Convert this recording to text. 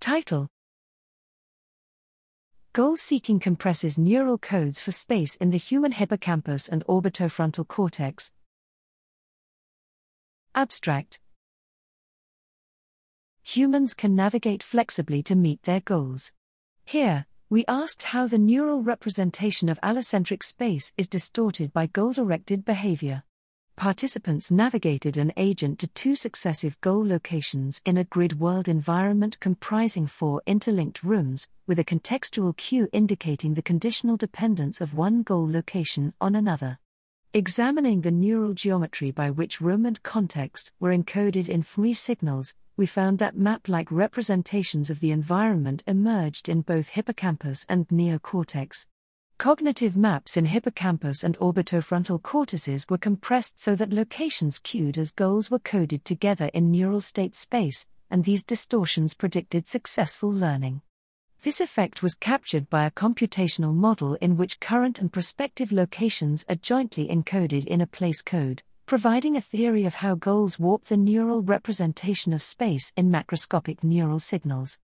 Title Goal seeking compresses neural codes for space in the human hippocampus and orbitofrontal cortex. Abstract Humans can navigate flexibly to meet their goals. Here, we asked how the neural representation of allocentric space is distorted by goal directed behavior. Participants navigated an agent to two successive goal locations in a grid world environment comprising four interlinked rooms, with a contextual cue indicating the conditional dependence of one goal location on another. Examining the neural geometry by which room and context were encoded in fMRI signals, we found that map like representations of the environment emerged in both hippocampus and neocortex. Cognitive maps in hippocampus and orbitofrontal cortices were compressed so that locations cued as goals were coded together in neural state space, and these distortions predicted successful learning. This effect was captured by a computational model in which current and prospective locations are jointly encoded in a place code providing a theory of how goals warp the neural representation of space in macroscopic neural signals.